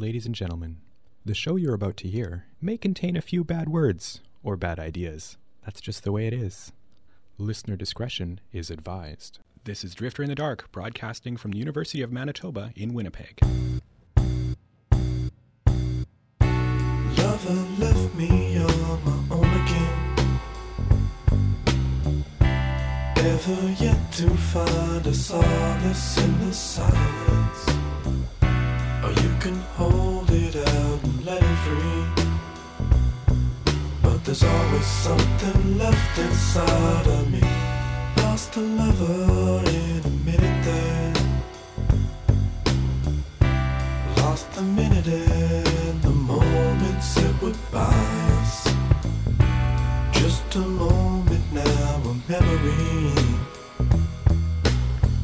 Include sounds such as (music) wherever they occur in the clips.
Ladies and gentlemen, the show you're about to hear may contain a few bad words or bad ideas. That's just the way it is. Listener discretion is advised. This is Drifter in the Dark, broadcasting from the University of Manitoba in Winnipeg. Lover left me on my own again. Ever yet to find a solace in the silence. There's always something left inside of me. Lost a lover in a minute there. Lost the minute and the moment it would. Just a moment now, a memory.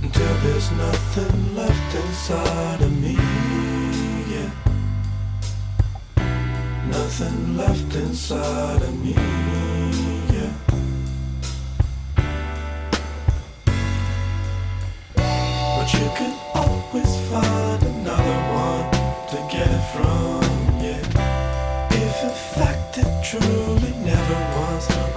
Until there's nothing left inside of me. Nothing left inside of me. Yeah. But you can always find another one to get it from, yeah. If in fact it truly never was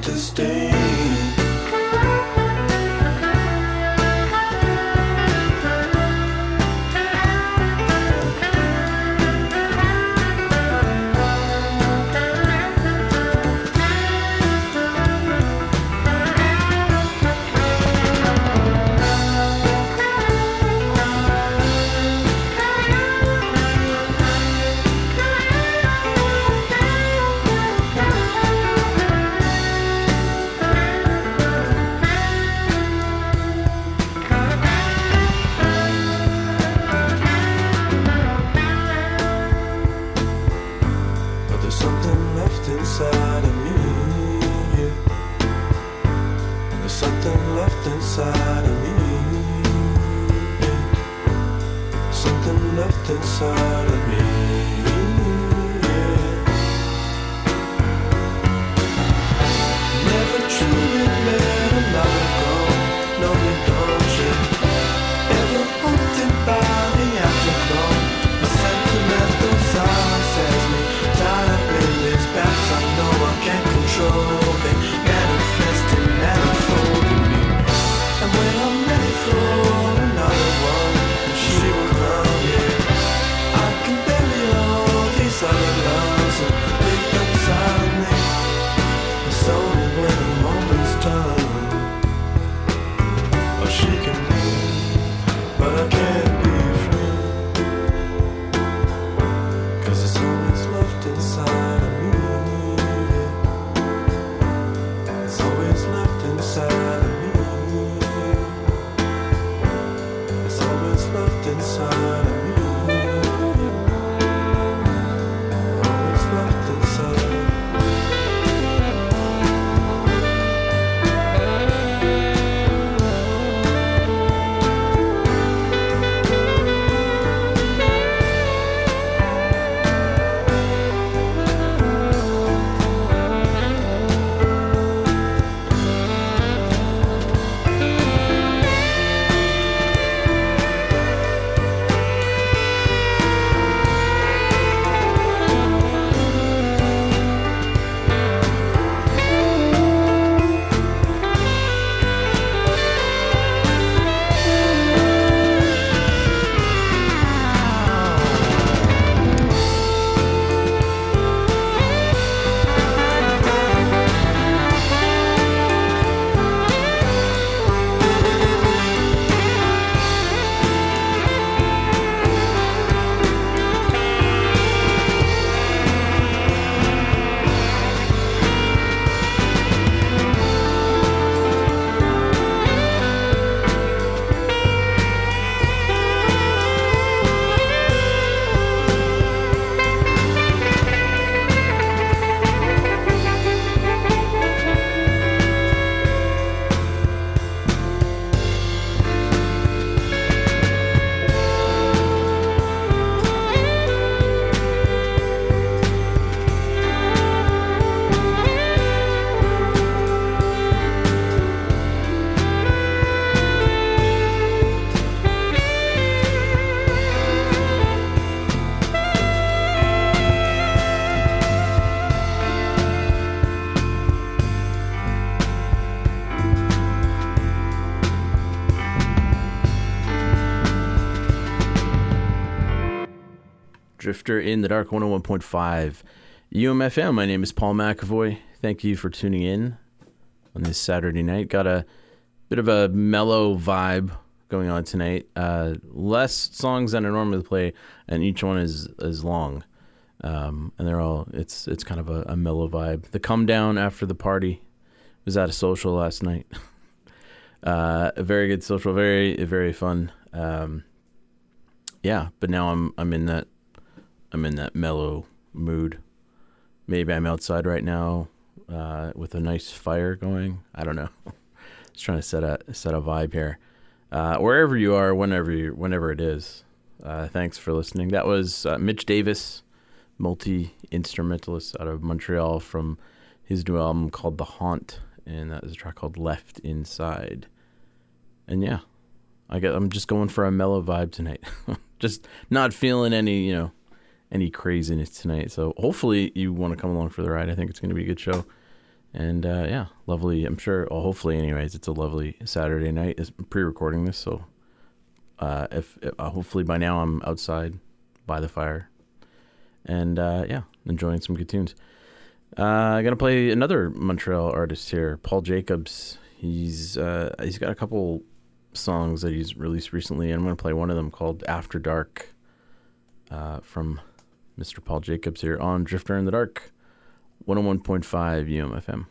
trying In the Dark 101.5 UMFM. My name is Paul McAvoy. Thank you for tuning in on this Saturday night. Got a bit of a mellow vibe going on tonight. Uh, less songs than I normally play, and each one is is long. Um, and they're all it's it's kind of a, a mellow vibe. The come down after the party was at a social last night. (laughs) uh, a very good social, very very fun. Um, yeah, but now I'm I'm in that I'm in that mellow mood. Maybe I'm outside right now uh, with a nice fire going. I don't know. (laughs) Just trying to set a set a vibe here. Uh, wherever you are, whenever you, whenever it is. Uh, thanks for listening. That was uh, Mitch Davis, multi instrumentalist out of Montreal, from his new album called The Haunt, and that is a track called Left Inside. And yeah, I get. I'm just going for a mellow vibe tonight. (laughs) just not feeling any, you know, any craziness tonight. So hopefully you want to come along for the ride. I think it's going to be a good show. And uh, yeah, lovely. I'm sure. Well, hopefully, anyways, it's a lovely Saturday night. It's pre-recording this, so uh, if uh, hopefully by now I'm outside by the fire, and uh, yeah, enjoying some good tunes. Uh, I'm gonna play another Montreal artist here, Paul Jacobs. He's uh, he's got a couple songs that he's released recently, and I'm gonna play one of them called After Dark from Mr. Paul Jacobs here on Drifter in the Dark. 101.5 UMFM.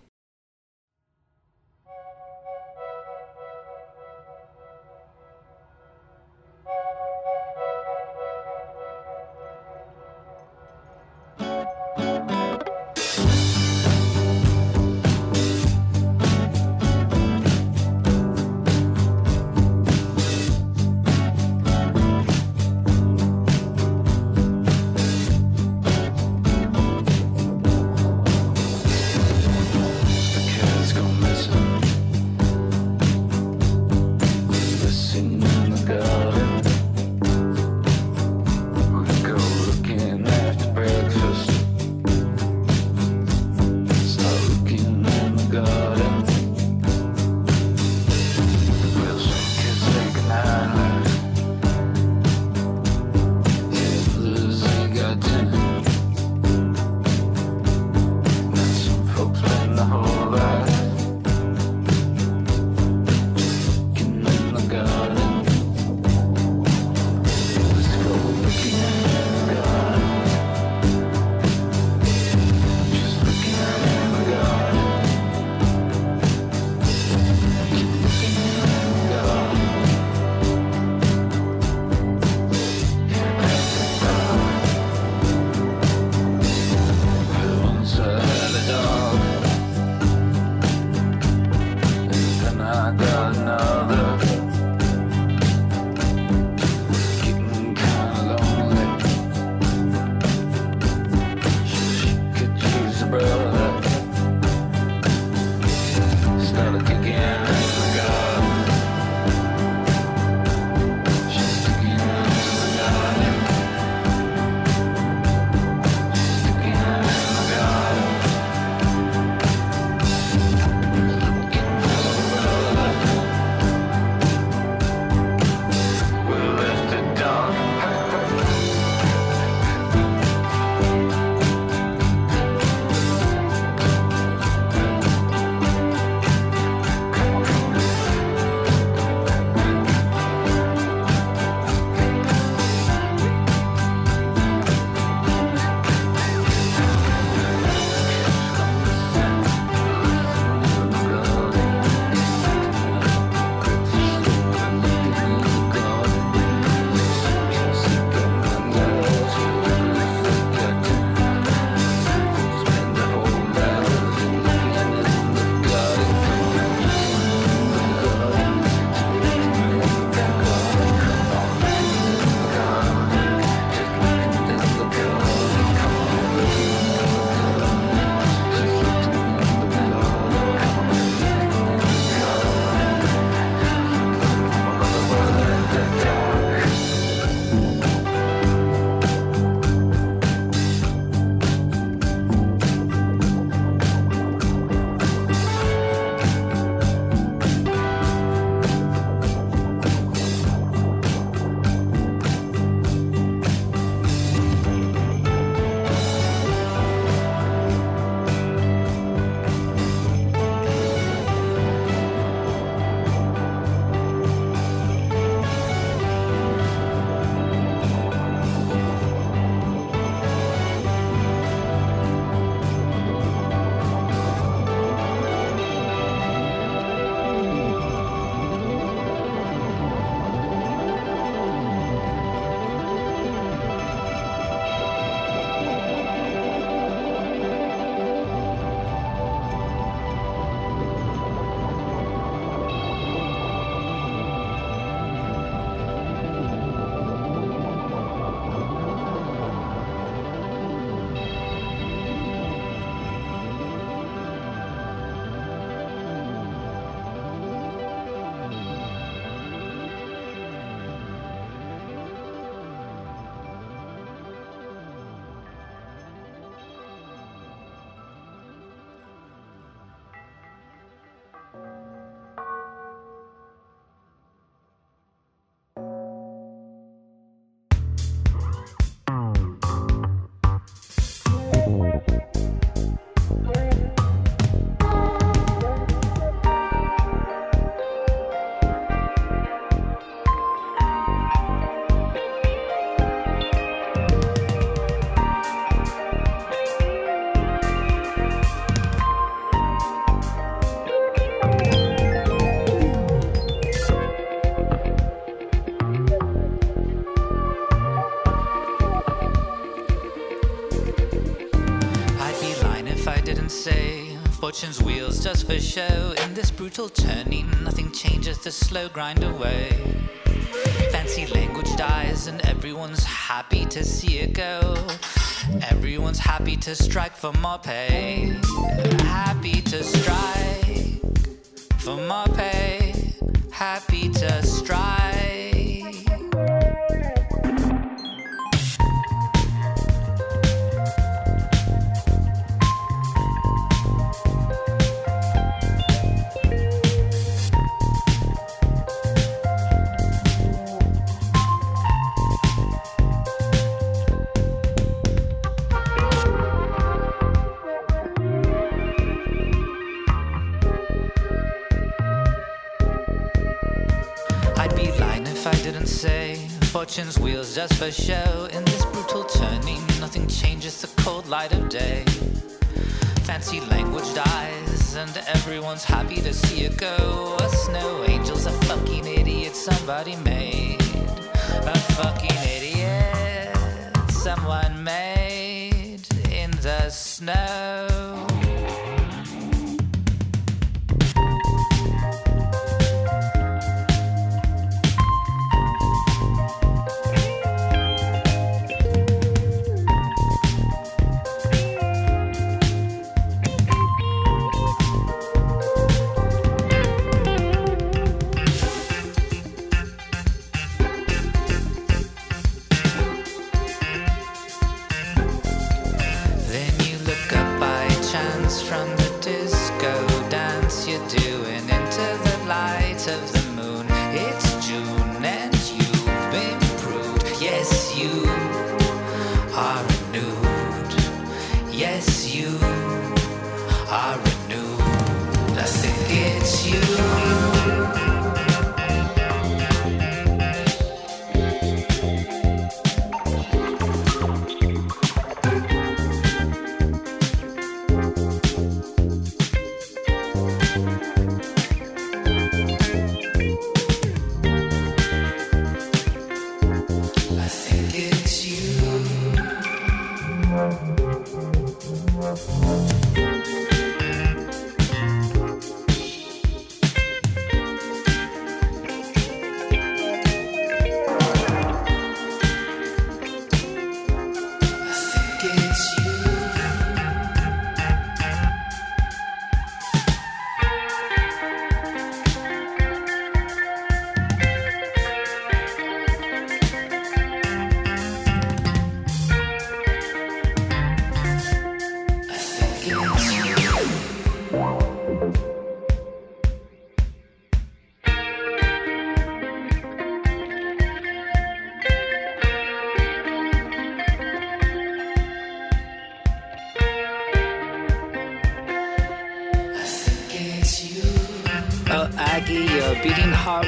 Just for show. In this brutal turning, nothing changes, the slow grind away. Fancy language dies, and everyone's happy to see it go. Everyone's happy to strike for more pay. Happy to strike for more pay. Happy to strike. Fortune's wheels just for show. In this brutal turning, nothing changes the cold light of day. Fancy language dies, and everyone's happy to see it go. A snow angel's a fucking idiot somebody made. A fucking idiot someone made in the snow. You.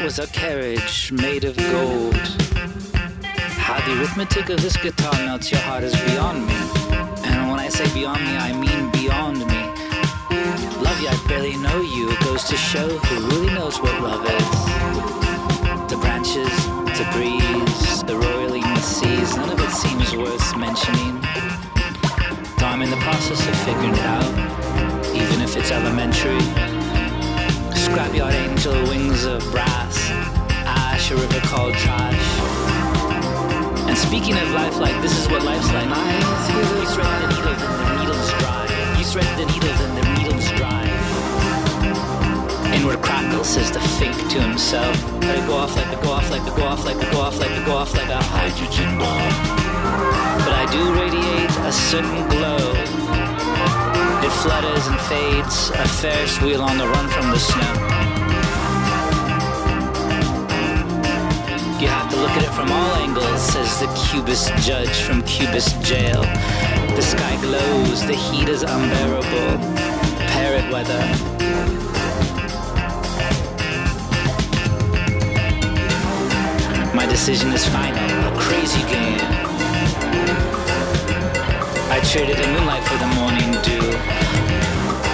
Was a carriage made of gold. How the arithmetic of this guitar melts your heart is beyond me. And when I say beyond me, I mean beyond me. Love you, I barely know you. It goes to show who really knows what love is. The branches, the breeze, the roiling seas, none of it seems worth mentioning. Though I'm in the process of figuring it out, even if it's elementary. Scrapyard angel, wings of brass, ash, a river called trash. And speaking of life like this is what life's like. You thread the needle, then the needle's dry. You thread the needle, then the needle's dry. Inward crackle says the fink to himself. Let it go off like the go off like the go off like the go off like the go off like a hydrogen bomb. But I do radiate a certain glow. It flutters and fades, a Ferris wheel on the run from the snow. You have to look at it from all angles, says the Cubist judge from Cubist jail. The sky glows, the heat is unbearable. Parrot weather. My decision is final, a crazy game. I traded in moonlight for the morning dew.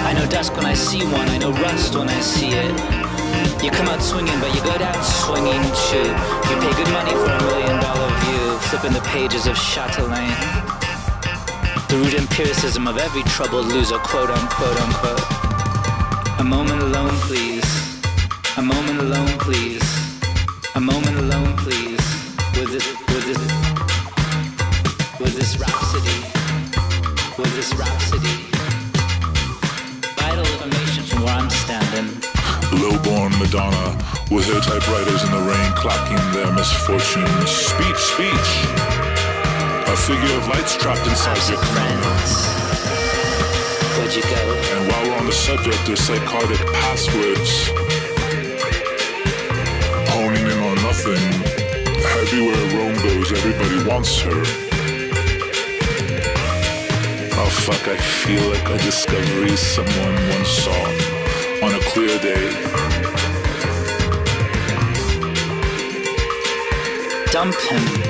I know dusk when I see one, I know rust when I see it. You come out swinging, but you go down swinging too. You pay good money for a million dollar view, flipping the pages of Chatelaine. The root empiricism of every troubled loser, quote unquote unquote. A moment alone, please. A moment alone, with her typewriters in the rain clocking their misfortunes. Speech, speech. A figure of light's trapped inside your. Friends. Where'd you go? And while we're on the subject of psychotic passwords, honing in on nothing, everywhere Rome goes, everybody wants her. Oh fuck, I feel like a discovery someone once saw on a clear day. Dump him.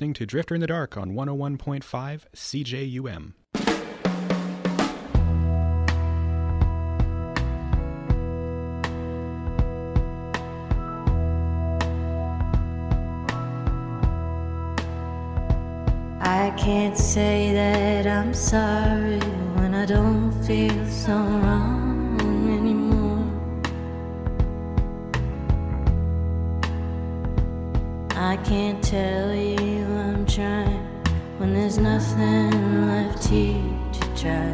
Listening to Drifter in the Dark on 101.5 CJUM. I can't say that I'm sorry when I don't feel so wrong to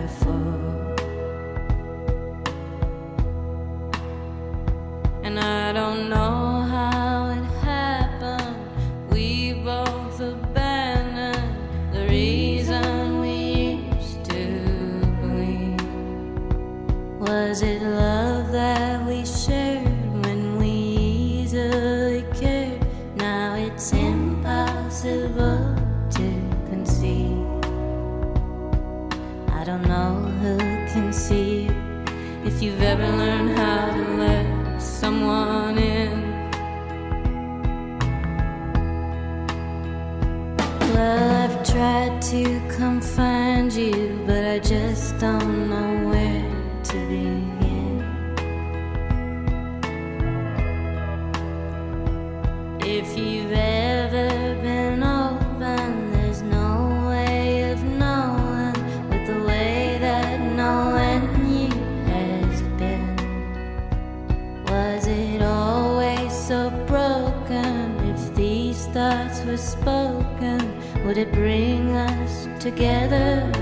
would it bring us together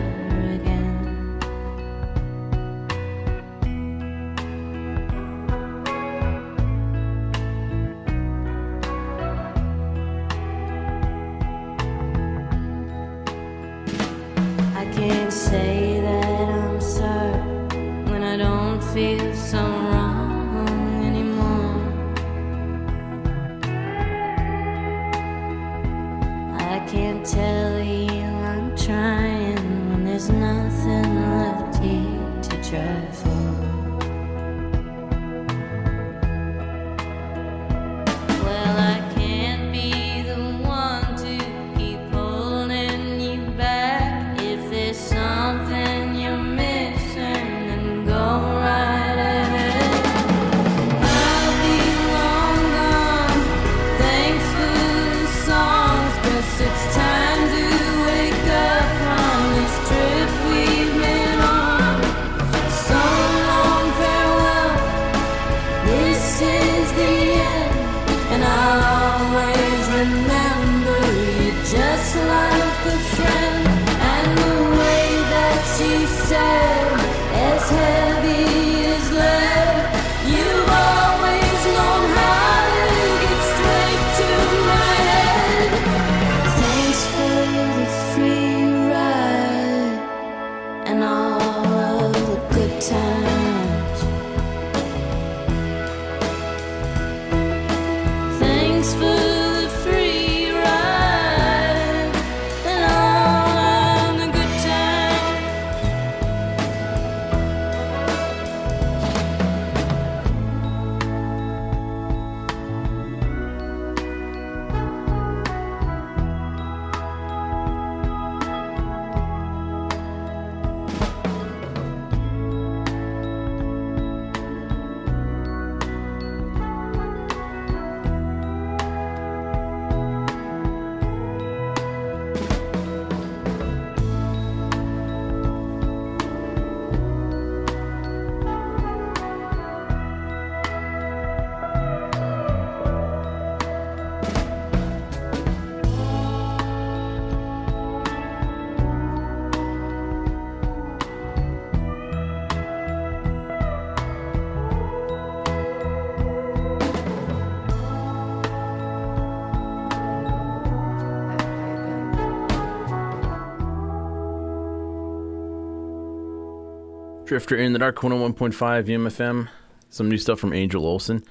Drifter in the Dark 101.5 UMFM. Some new stuff from Angel Olsen.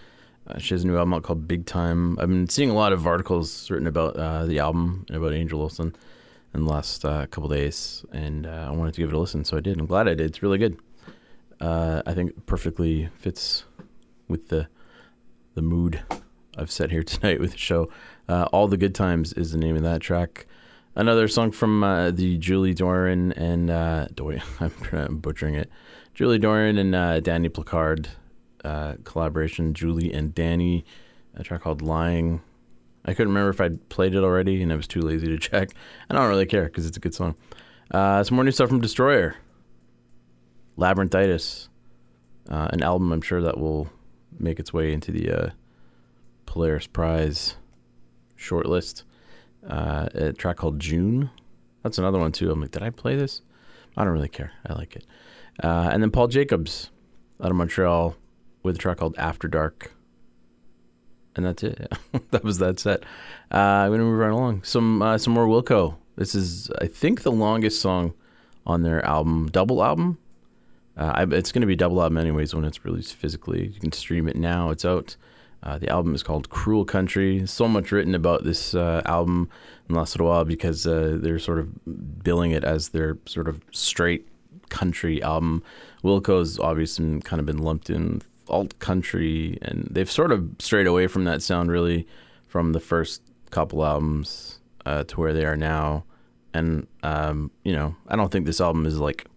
Uh, she has a new album out called Big Time. I've been seeing a lot of articles written about uh, the album and about Angel Olsen in the last uh, couple days, and uh, I wanted to give it a listen, so I did. I'm glad I did. It's really good. Uh, I think it perfectly fits with the the mood I've set here (laughs) tonight with the show. Uh, All the Good Times is the name of that track. Another song from uh, the Julie Doiron and uh, Doy, (laughs) I'm butchering it. Julie Doiron and uh, Dany Placard uh, collaboration. Julie and Danny, a track called "Lying." I couldn't remember if I'd played it already, and I was too lazy to check. I don't really care because it's a good song. Uh, some more new stuff from Destroyer. Labyrinthitis, uh, an album I'm sure that will make its way into the Polaris Prize shortlist. Uh, a track called June. That's another one too. I'm like, did I play this? I don't really care. I like it. Uh, and then Paul Jacobs out of Montreal with a track called After Dark. And that's it. (laughs) that was that set. Uh, I'm gonna move right along. Some uh, some more Wilco. This is I think the longest song on their album, double album. Uh, I, it's gonna be double album anyways when it's released physically. You can stream it now. It's out. Uh, the album is called Cruel Country. So much written about this uh, album in little while because uh, they're sort of billing it as their sort of straight country album. Wilco's obviously kind of been lumped in alt country, and they've sort of strayed away from that sound really from the first couple albums uh, to where they are now. And um, you know, I don't think this album is like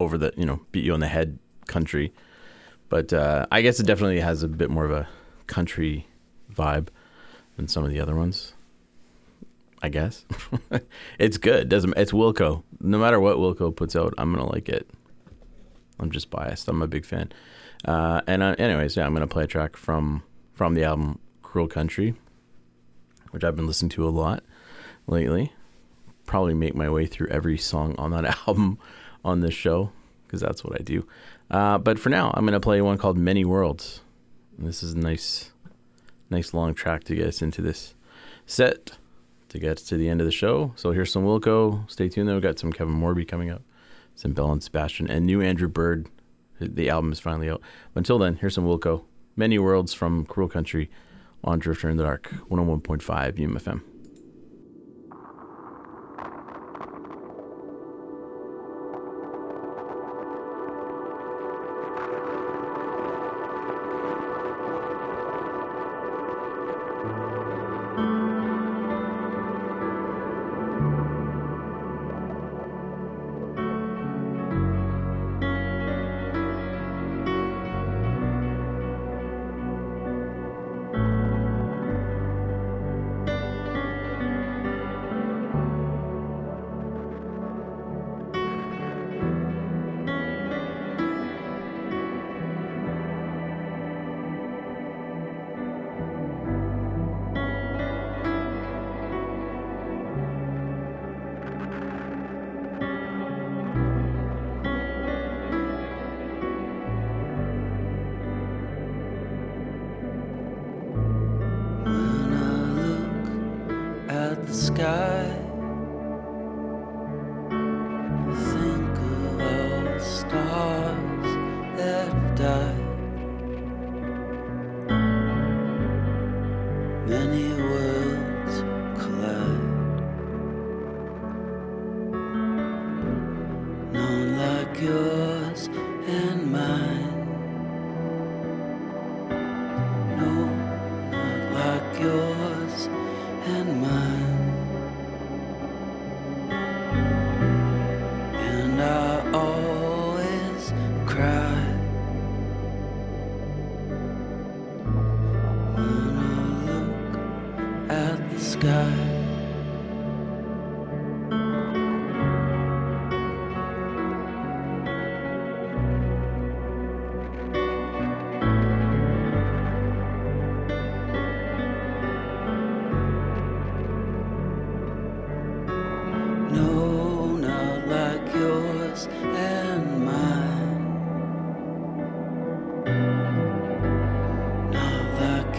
over the you know beat you on the head country, but uh, I guess it definitely has a bit more of a country vibe than some of the other ones. I guess (laughs) it's good. Doesn't it's Wilco. No matter what Wilco puts out, I'm gonna like it. I'm just biased. I'm a big fan. Uh, and uh, anyways, yeah, I'm gonna play a track from from the album Cruel Country, which I've been listening to a lot lately. Probably make my way through every song on that (laughs) album on this show because that's what I do. Uh, but for now, I'm gonna play one called Many Worlds. This is a nice, nice long track to get us into this set to get to the end of the show. So here's some Wilco. Stay tuned though. We've got some Kevin Morby coming up, some Belle and Sebastian, and new Andrew Bird. The album is finally out. But until then, here's some Wilco. Many Worlds from Cruel Country on Drifter in the Dark, 101.5 UMFM.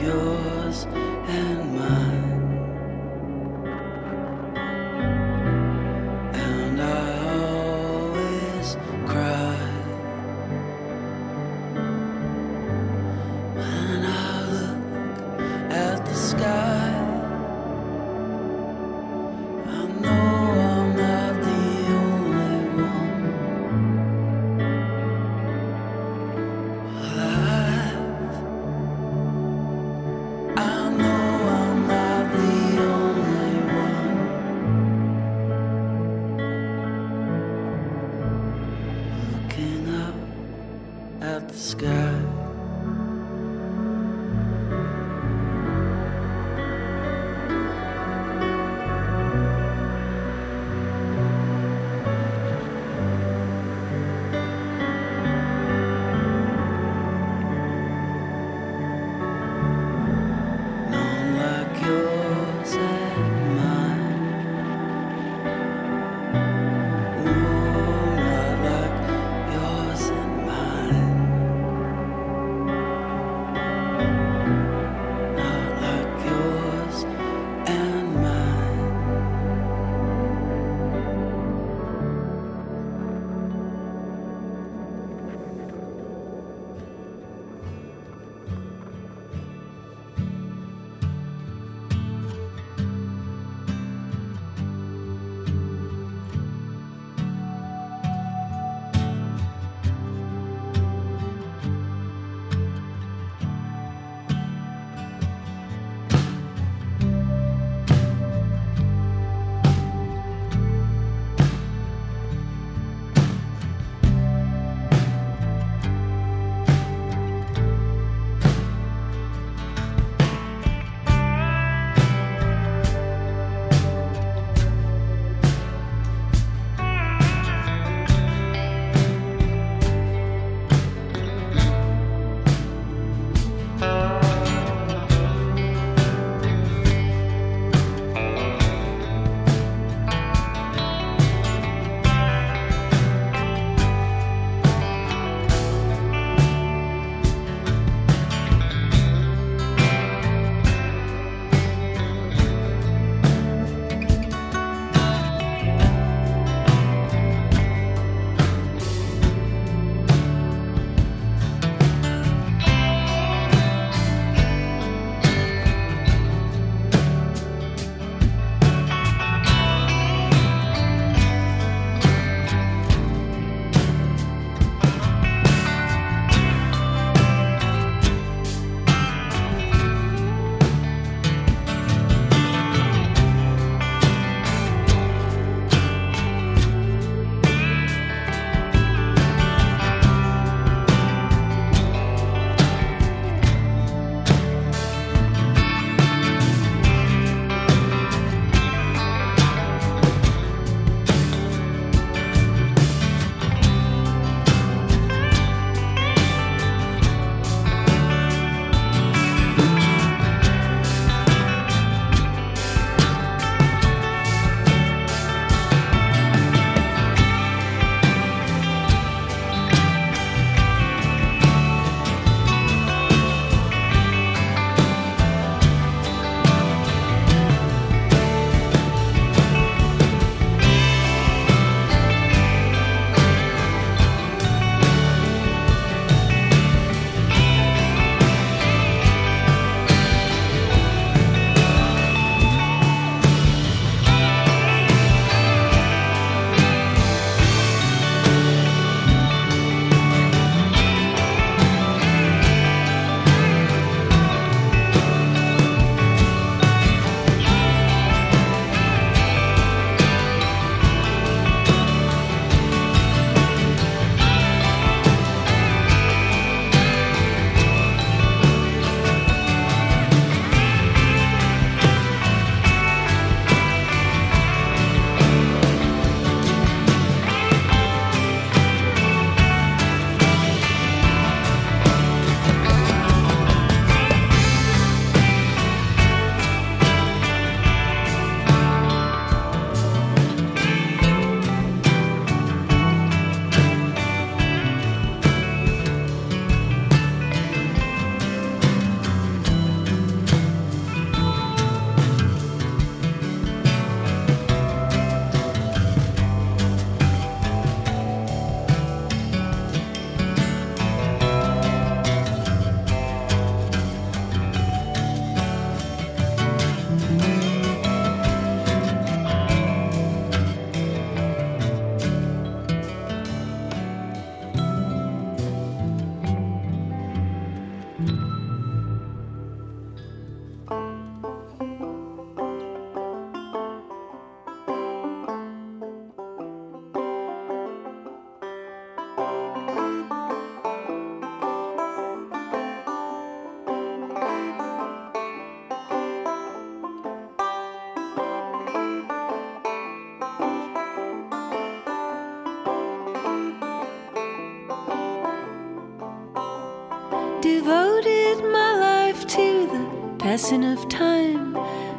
Like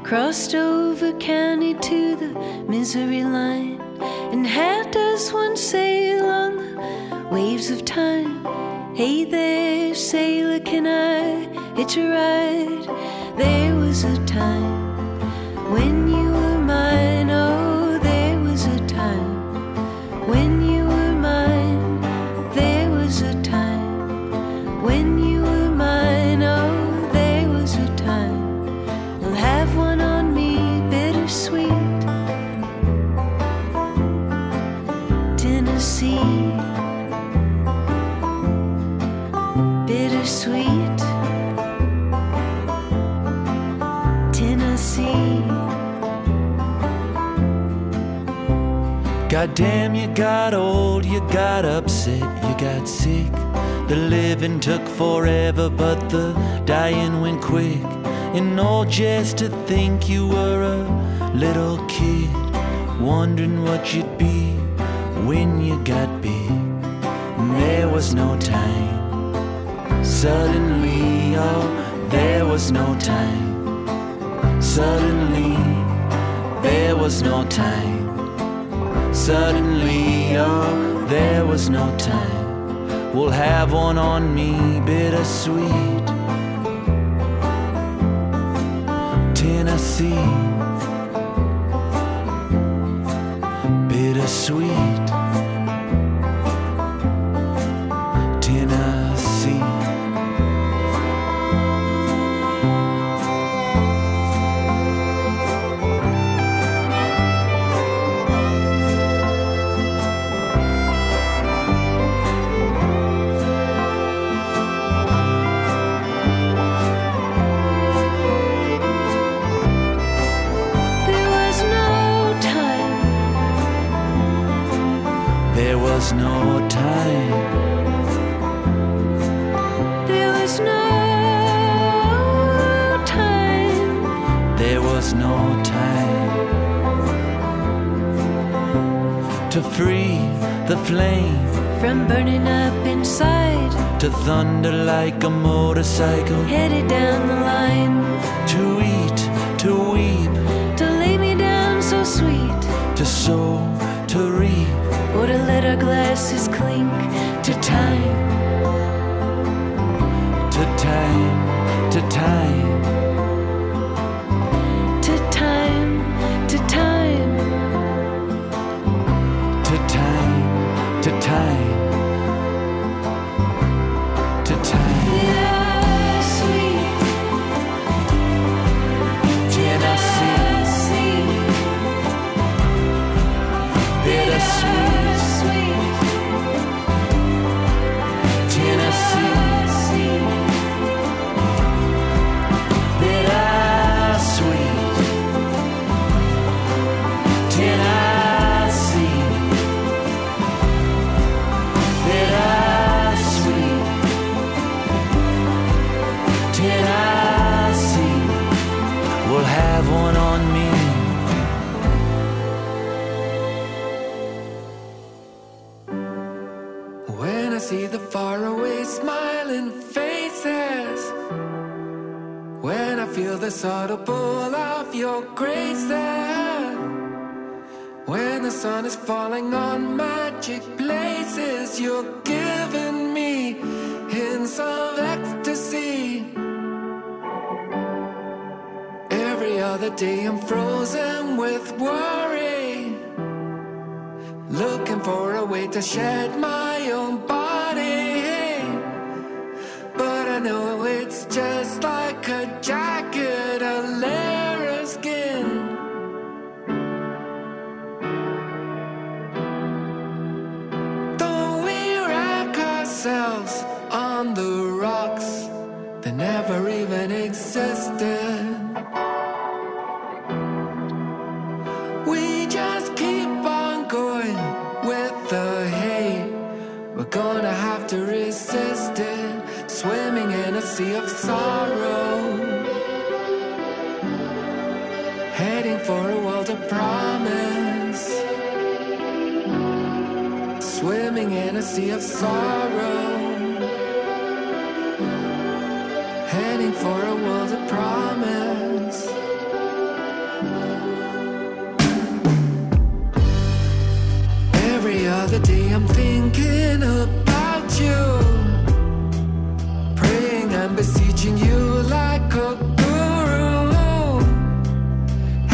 Crossed over county to the misery line. And how does one sail on the waves of time? Hey there, sailor, can I hitch a ride? There was a time forever, but the dying went quick. And all just to think you were a little kid, wondering what you'd be when you got big. There was no time. Suddenly, oh, there was no time. Suddenly, there was no time. Suddenly, oh, there was no time. We'll have one on me, bittersweet. Tennessee, bittersweet. To free the flame, From burning up inside, to thunder like a motorcycle, headed down the line. to eat, to weep, To lay me down so sweet, to sow, to reap, or to let our glasses clink heading for a world of promise. Every other day I'm thinking about you, praying and beseeching you like a guru.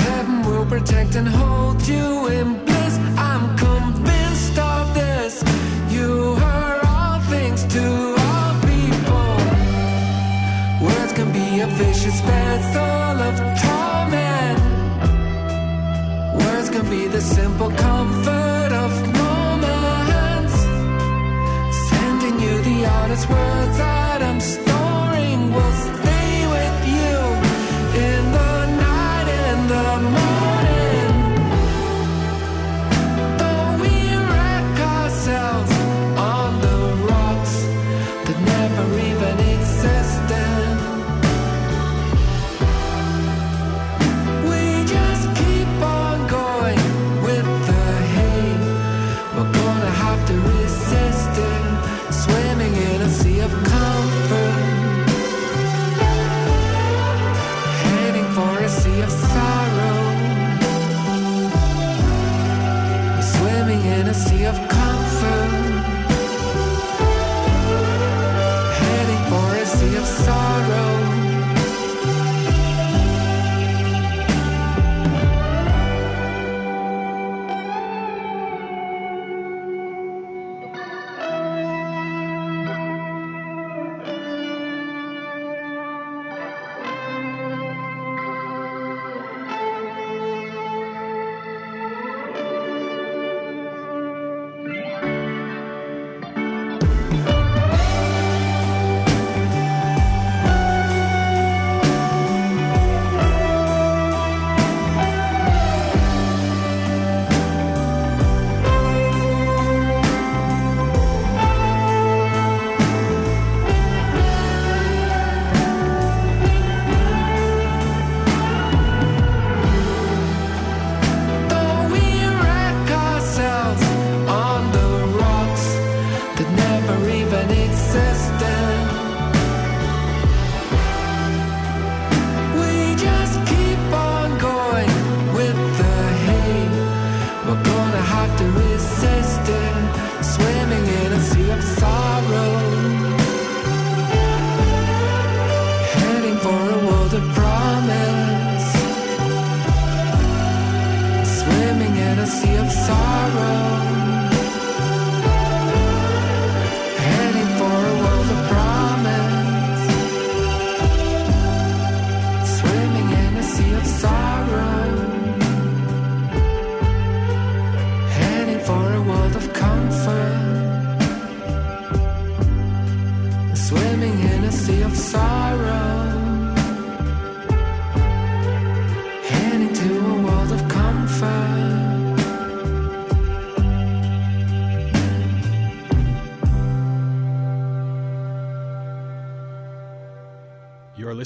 Heaven will protect and hold you in. book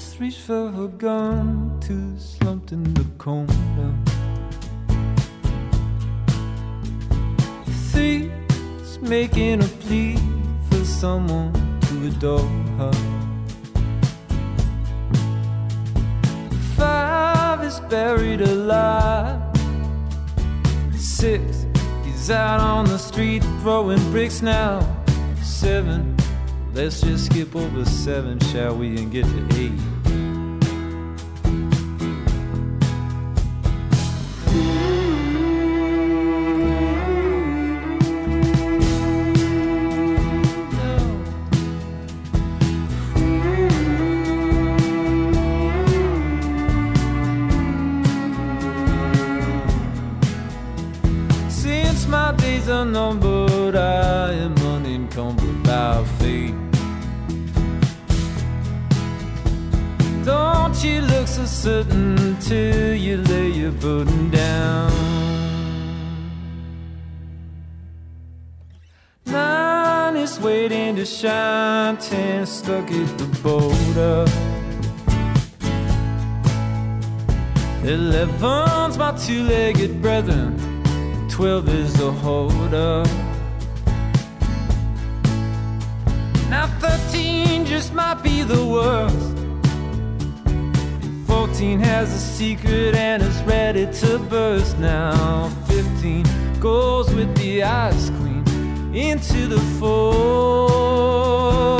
just reached for her gun, too slumped in the corner. Three's making a plea for someone to adore her. Five is buried alive. Six, he's out on the street throwing bricks now. Seven, Let's just skip over seven, shall we, and get to eight. has a secret and is ready to burst now. 15 goes with the ice queen into the fold.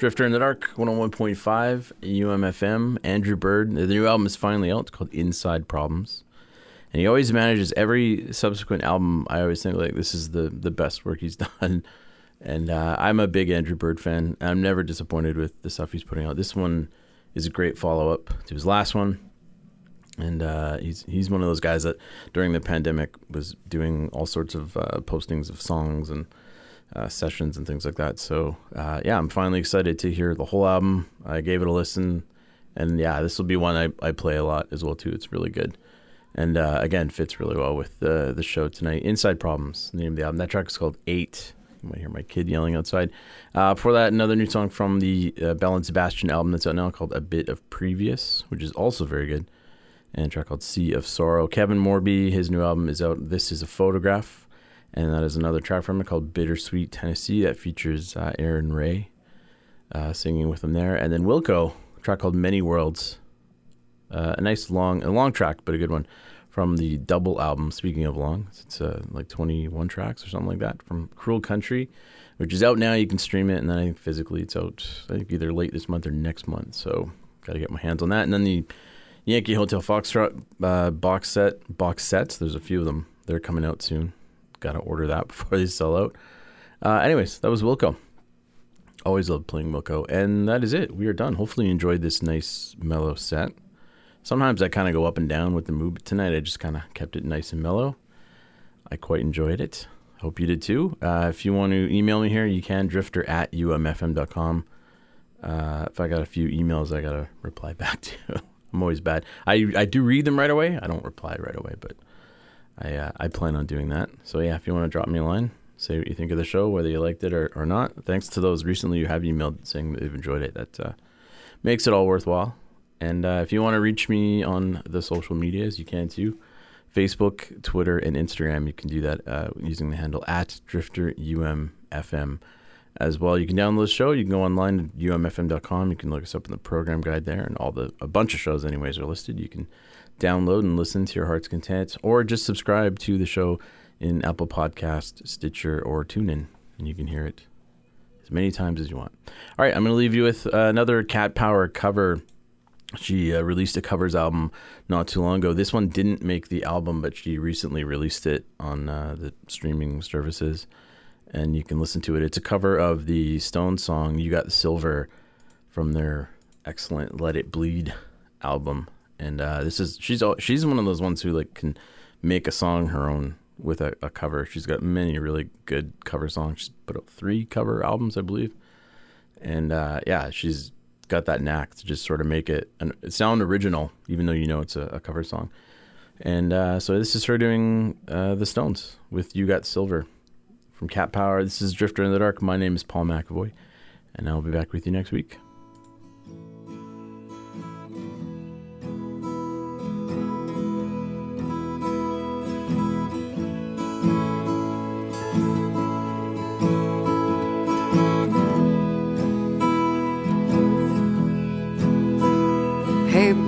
Drifter in the Dark, 101.5 UMFM. Andrew Bird. The new album is finally out. It's called Inside Problems. And he always manages every subsequent album. I always think like this is the the best work he's (laughs) done. And uh, I'm a big Andrew Bird fan. I'm never disappointed with the stuff he's putting out. This one is a great follow up to his last one. And uh, he's he's one of those guys that during the pandemic was doing all sorts of uh, postings of songs and uh, sessions and things like that. So uh, yeah, I'm finally excited to hear the whole album. I gave it a listen, and yeah, this will be one I, I play a lot as well too. It's really good, and uh, again fits really well with the the show tonight. Inside Problems, the name of the album. That track is called Eight. You might hear my kid yelling outside. Uh, before that, another new song from the uh, Belle and Sebastian album that's out now called A Bit of Previous, which is also very good. And track called Sea of Sorrow. Kevin Morby, his new album is out. This is a photograph and that is another track from it called Bittersweet Tennessee that features uh, Erin Rae uh, singing with him there, and then Wilco, track called Many Worlds, uh, a nice long, a long track, but a good one from the double album. Speaking of long, it's uh, like 21 tracks or something like that from Cruel Country, which is out now. You can stream it, and then I think physically it's out. I think either late this month or next month. So got to get my hands on that, and then the Yankee Hotel Foxtrot uh, box set, box sets. There's a few of them. They're coming out soon got to order that (laughs) before they sell out. Uh, anyways, that was Wilco. Always loved playing Wilco. And that is it. We are done. Hopefully, you enjoyed this nice, mellow set. Sometimes I kind of go up and down with the mood, but tonight I just kind of kept it nice and mellow. I quite enjoyed it. Hope you did too. Uh, if you want to email me here, you can drifter at umfm.com. Uh, if I got a few emails, I got to reply (laughs) back to. I'm always bad. I, I do read them right away. I don't reply right away, but I uh, I plan on doing that. So yeah, if you want to drop me a line, say what you think of the show, whether you liked it or, or not. Thanks to those recently who have emailed saying that they've enjoyed it. That uh, makes it all worthwhile. And uh, if you want to reach me on the social medias, you can too. Facebook, Twitter, and Instagram. You can do that uh, using the handle at DrifterUMFM. As well, you can download the show. You can go online to umfm.com. You can look us up in the program guide there, and all the a bunch of shows, anyways, are listed. You can download and listen to your heart's content, or just subscribe to the show in Apple Podcast, Stitcher, or TuneIn, and you can hear it as many times as you want. All right, I'm going to leave you with uh, another Cat Power cover. She uh, released a covers album not too long ago. This one didn't make the album, but she recently released it on uh, the streaming services, and you can listen to it. It's a cover of the Stone song "You Got the Silver" from their excellent "Let It Bleed" album and uh, this is she's she's one of those ones who like can make a song her own with a, a, cover. She's got many really good cover songs. She's put out three cover albums, I believe, and uh, yeah, she's got that knack to just sort of make it an, sound original, even though you know it's a, a cover song. And uh, so this is her doing uh, the Stones with "You Got Silver" from Cat Power. This is Drifter in the Dark. My name is Paul McAvoy, and I'll be back with you next week.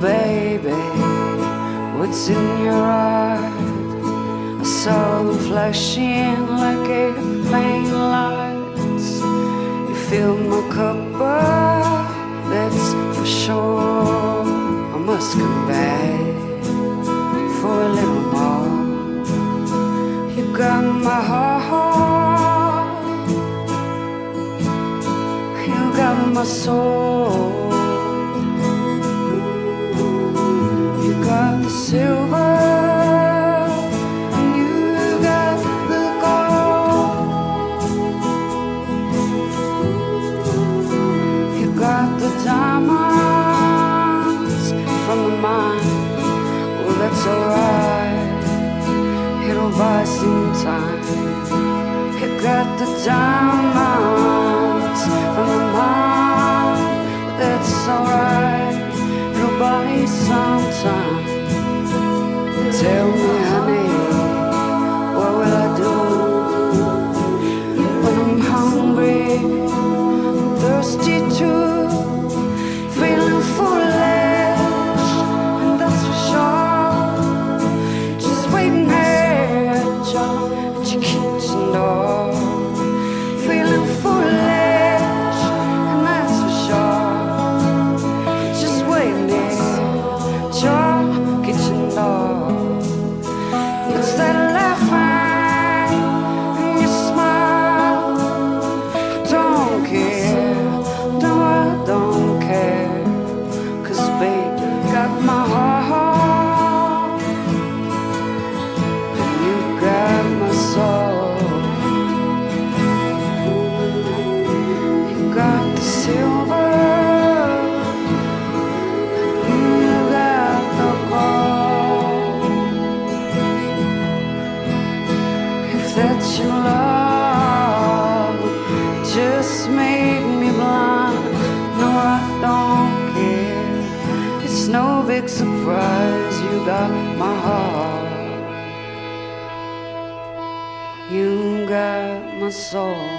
Baby, what's in your eyes? I saw them flashing like airplane lights. You fill my cup up, that's for sure. I must come back for a little more. You got my heart, you got my soul. Diamonds from the mine. Well, that's alright. It'll rise in time. You got the times from the mind that's alright. céu. Soul.